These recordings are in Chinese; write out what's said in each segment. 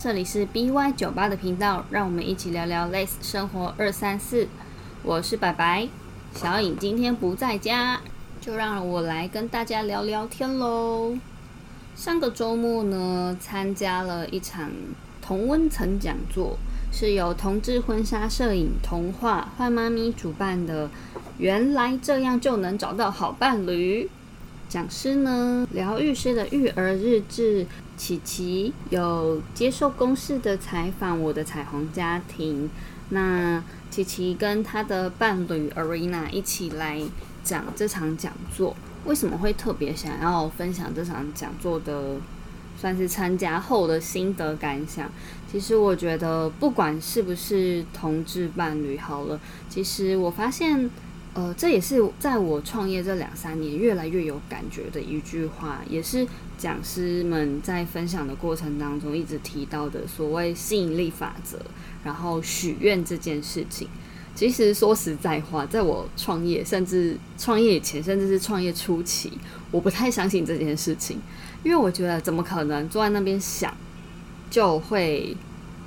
这里是 BY 酒吧的频道，让我们一起聊聊 Lace 生活二三四。我是白白，小颖今天不在家，就让我来跟大家聊聊天喽。上个周末呢，参加了一场同温层讲座，是由同志婚纱摄影童话坏妈咪主办的。原来这样就能找到好伴侣。讲师呢，疗愈师的育儿日志，琪琪有接受公式的采访，我的彩虹家庭。那琪琪跟她的伴侣 Arena 一起来讲这场讲座。为什么会特别想要分享这场讲座的，算是参加后的心得感想？其实我觉得，不管是不是同志伴侣，好了，其实我发现。呃，这也是在我创业这两三年越来越有感觉的一句话，也是讲师们在分享的过程当中一直提到的所谓吸引力法则，然后许愿这件事情。其实说实在话，在我创业，甚至创业以前，甚至是创业初期，我不太相信这件事情，因为我觉得怎么可能坐在那边想就会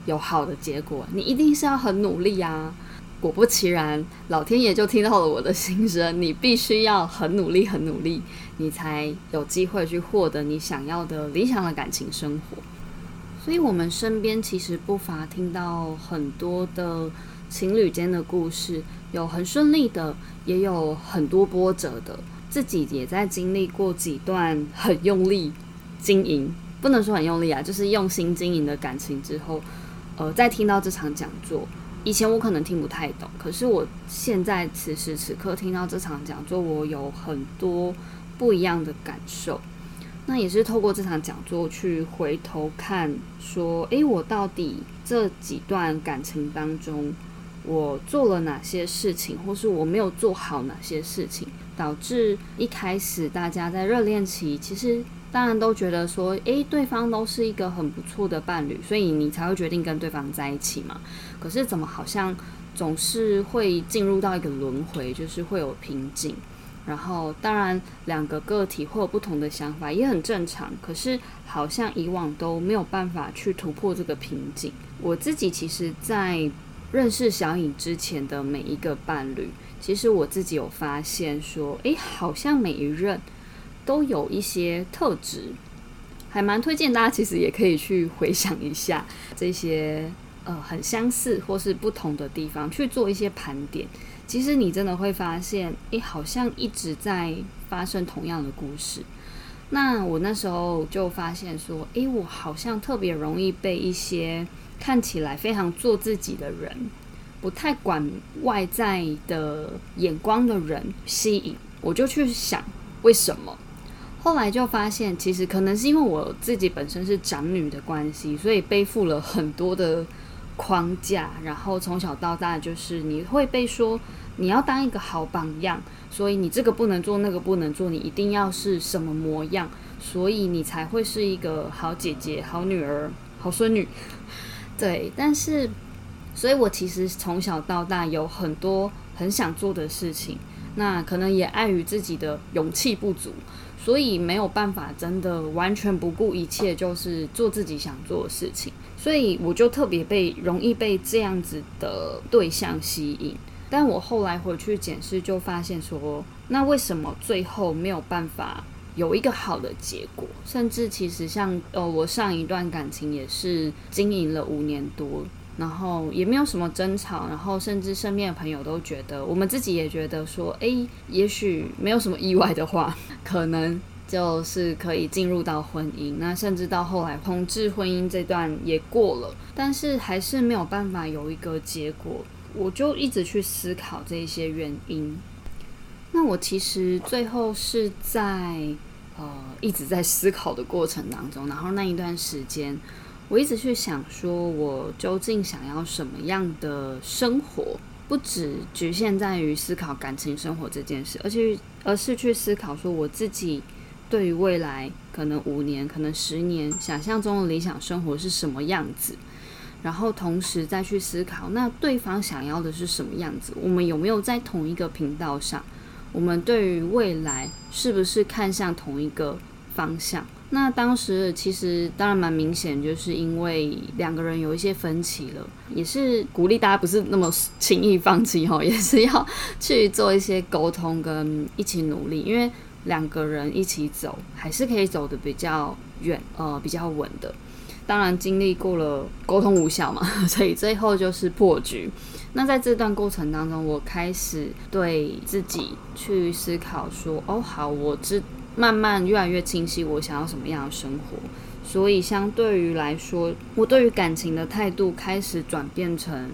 有好的结果？你一定是要很努力啊。果不其然，老天爷就听到了我的心声。你必须要很努力，很努力，你才有机会去获得你想要的理想的感情生活。所以，我们身边其实不乏听到很多的情侣间的故事，有很顺利的，也有很多波折的。自己也在经历过几段很用力经营，不能说很用力啊，就是用心经营的感情之后，呃，在听到这场讲座。以前我可能听不太懂，可是我现在此时此刻听到这场讲座，我有很多不一样的感受。那也是透过这场讲座去回头看，说，诶，我到底这几段感情当中，我做了哪些事情，或是我没有做好哪些事情，导致一开始大家在热恋期，其实。当然都觉得说，诶，对方都是一个很不错的伴侣，所以你才会决定跟对方在一起嘛。可是怎么好像总是会进入到一个轮回，就是会有瓶颈。然后当然两个个体会有不同的想法，也很正常。可是好像以往都没有办法去突破这个瓶颈。我自己其实，在认识小颖之前的每一个伴侣，其实我自己有发现说，诶，好像每一任。都有一些特质，还蛮推荐大家，其实也可以去回想一下这些呃很相似或是不同的地方，去做一些盘点。其实你真的会发现，诶，好像一直在发生同样的故事。那我那时候就发现说，诶，我好像特别容易被一些看起来非常做自己的人，不太管外在的眼光的人吸引。我就去想，为什么？后来就发现，其实可能是因为我自己本身是长女的关系，所以背负了很多的框架。然后从小到大，就是你会被说你要当一个好榜样，所以你这个不能做，那个不能做，你一定要是什么模样，所以你才会是一个好姐姐、好女儿、好孙女。对，但是，所以我其实从小到大有很多很想做的事情，那可能也碍于自己的勇气不足。所以没有办法真的完全不顾一切，就是做自己想做的事情。所以我就特别被容易被这样子的对象吸引。但我后来回去检视，就发现说，那为什么最后没有办法有一个好的结果？甚至其实像呃，我上一段感情也是经营了五年多。然后也没有什么争吵，然后甚至身边的朋友都觉得，我们自己也觉得说，诶，也许没有什么意外的话，可能就是可以进入到婚姻。那甚至到后来同志婚姻这段也过了，但是还是没有办法有一个结果。我就一直去思考这些原因。那我其实最后是在呃一直在思考的过程当中，然后那一段时间。我一直去想，说我究竟想要什么样的生活？不只局限在于思考感情生活这件事，而且而是去思考说我自己对于未来可能五年、可能十年想象中的理想生活是什么样子。然后同时再去思考，那对方想要的是什么样子？我们有没有在同一个频道上？我们对于未来是不是看向同一个方向？那当时其实当然蛮明显，就是因为两个人有一些分歧了，也是鼓励大家不是那么轻易放弃哈，也是要去做一些沟通跟一起努力，因为两个人一起走还是可以走的比较远，呃，比较稳的。当然经历过了沟通无效嘛，所以最后就是破局。那在这段过程当中，我开始对自己去思考说：哦，好，我知。慢慢越来越清晰，我想要什么样的生活。所以相对于来说，我对于感情的态度开始转变成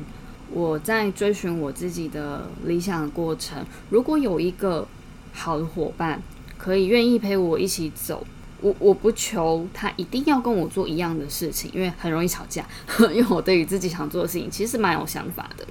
我在追寻我自己的理想的过程。如果有一个好的伙伴可以愿意陪我一起走，我我不求他一定要跟我做一样的事情，因为很容易吵架。因为我对于自己想做的事情其实蛮有想法的。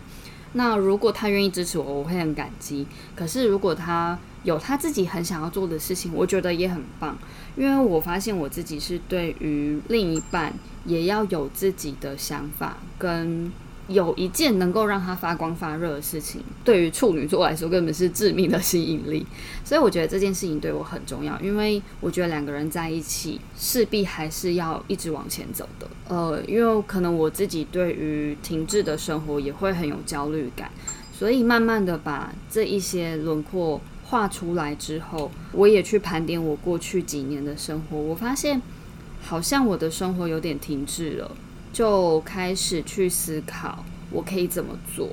那如果他愿意支持我，我会很感激。可是如果他有他自己很想要做的事情，我觉得也很棒。因为我发现我自己是对于另一半也要有自己的想法跟。有一件能够让他发光发热的事情，对于处女座来说根本是致命的吸引力。所以我觉得这件事情对我很重要，因为我觉得两个人在一起势必还是要一直往前走的。呃，因为可能我自己对于停滞的生活也会很有焦虑感，所以慢慢的把这一些轮廓画出来之后，我也去盘点我过去几年的生活，我发现好像我的生活有点停滞了。就开始去思考我可以怎么做。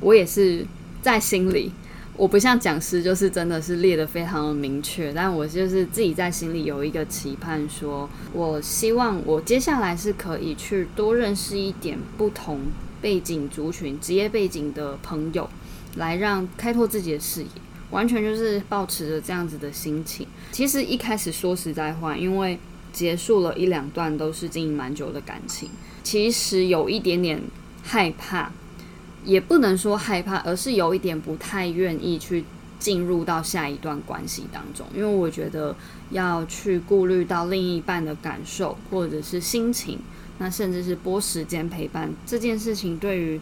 我也是在心里，我不像讲师，就是真的是列的非常的明确。但我就是自己在心里有一个期盼，说我希望我接下来是可以去多认识一点不同背景族群、职业背景的朋友，来让开拓自己的视野。完全就是保持着这样子的心情。其实一开始说实在话，因为结束了一两段都是经营蛮久的感情。其实有一点点害怕，也不能说害怕，而是有一点不太愿意去进入到下一段关系当中，因为我觉得要去顾虑到另一半的感受或者是心情，那甚至是拨时间陪伴这件事情，对于。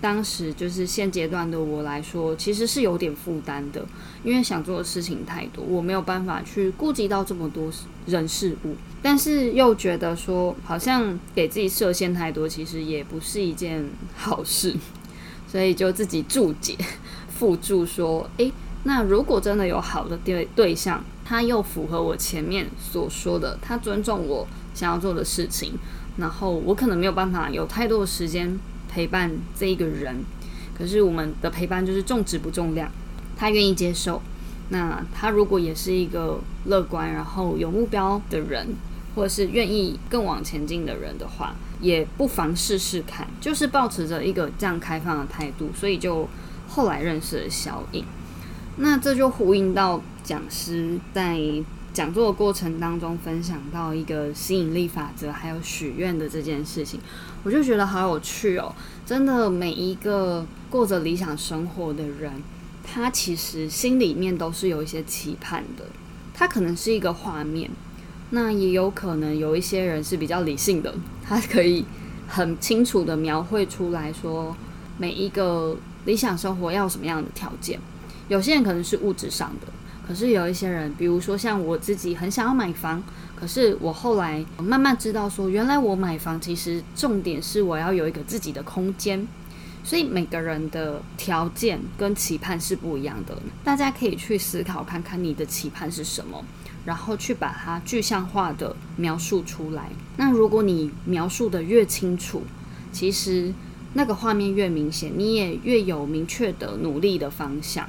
当时就是现阶段的我来说，其实是有点负担的，因为想做的事情太多，我没有办法去顾及到这么多人事物，但是又觉得说好像给自己设限太多，其实也不是一件好事，所以就自己注解附注说：诶，那如果真的有好的对对象，他又符合我前面所说的，他尊重我想要做的事情，然后我可能没有办法有太多的时间。陪伴这一个人，可是我们的陪伴就是重质不重量，他愿意接受。那他如果也是一个乐观，然后有目标的人，或者是愿意更往前进的人的话，也不妨试试看，就是保持着一个这样开放的态度。所以就后来认识了小颖，那这就呼应到讲师在。讲座的过程当中，分享到一个吸引力法则，还有许愿的这件事情，我就觉得好有趣哦！真的，每一个过着理想生活的人，他其实心里面都是有一些期盼的。他可能是一个画面，那也有可能有一些人是比较理性的，他可以很清楚的描绘出来说，每一个理想生活要什么样的条件。有些人可能是物质上的。可是有一些人，比如说像我自己，很想要买房。可是我后来慢慢知道，说原来我买房其实重点是我要有一个自己的空间。所以每个人的条件跟期盼是不一样的。大家可以去思考看看你的期盼是什么，然后去把它具象化的描述出来。那如果你描述的越清楚，其实那个画面越明显，你也越有明确的努力的方向。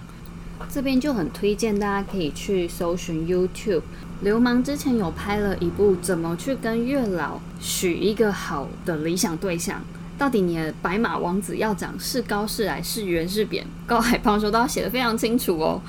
这边就很推荐大家可以去搜寻 YouTube，流氓之前有拍了一部怎么去跟月老许一个好的理想对象，到底你的白马王子要长是高是矮是圆是扁，高海胖瘦都要写的非常清楚哦。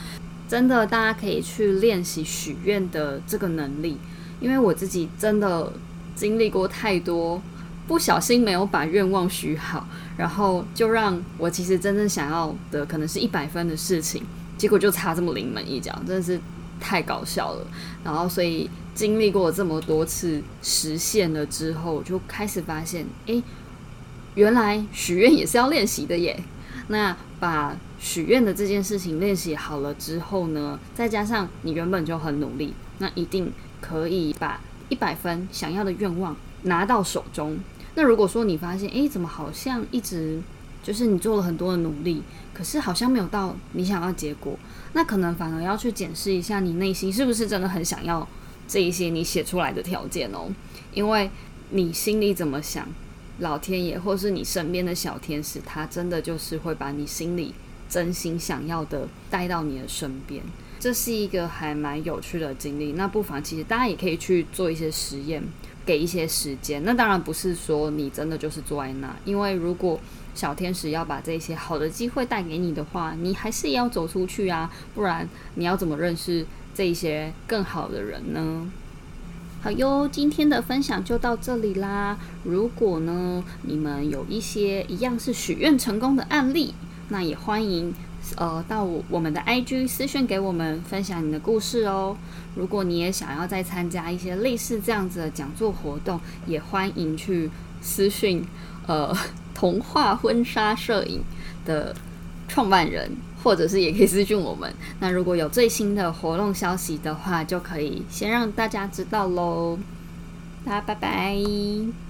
真的，大家可以去练习许愿的这个能力，因为我自己真的经历过太多，不小心没有把愿望许好，然后就让我其实真正想要的可能是一百分的事情。结果就差这么临门一脚，真的是太搞笑了。然后，所以经历过这么多次实现了之后，就开始发现，哎，原来许愿也是要练习的耶。那把许愿的这件事情练习好了之后呢，再加上你原本就很努力，那一定可以把一百分想要的愿望拿到手中。那如果说你发现，诶，怎么好像一直就是你做了很多的努力，可是好像没有到你想要结果，那可能反而要去检视一下你内心是不是真的很想要这一些你写出来的条件哦，因为你心里怎么想，老天爷或是你身边的小天使，他真的就是会把你心里真心想要的带到你的身边。这是一个还蛮有趣的经历，那不妨其实大家也可以去做一些实验，给一些时间。那当然不是说你真的就是坐在那，因为如果小天使要把这些好的机会带给你的话，你还是要走出去啊，不然你要怎么认识这些更好的人呢？好哟，今天的分享就到这里啦。如果呢你们有一些一样是许愿成功的案例，那也欢迎。呃，到我们的 IG 私讯给我们分享你的故事哦。如果你也想要再参加一些类似这样子的讲座活动，也欢迎去私讯呃童话婚纱摄影的创办人，或者是也可以私讯我们。那如果有最新的活动消息的话，就可以先让大家知道喽。大家拜拜。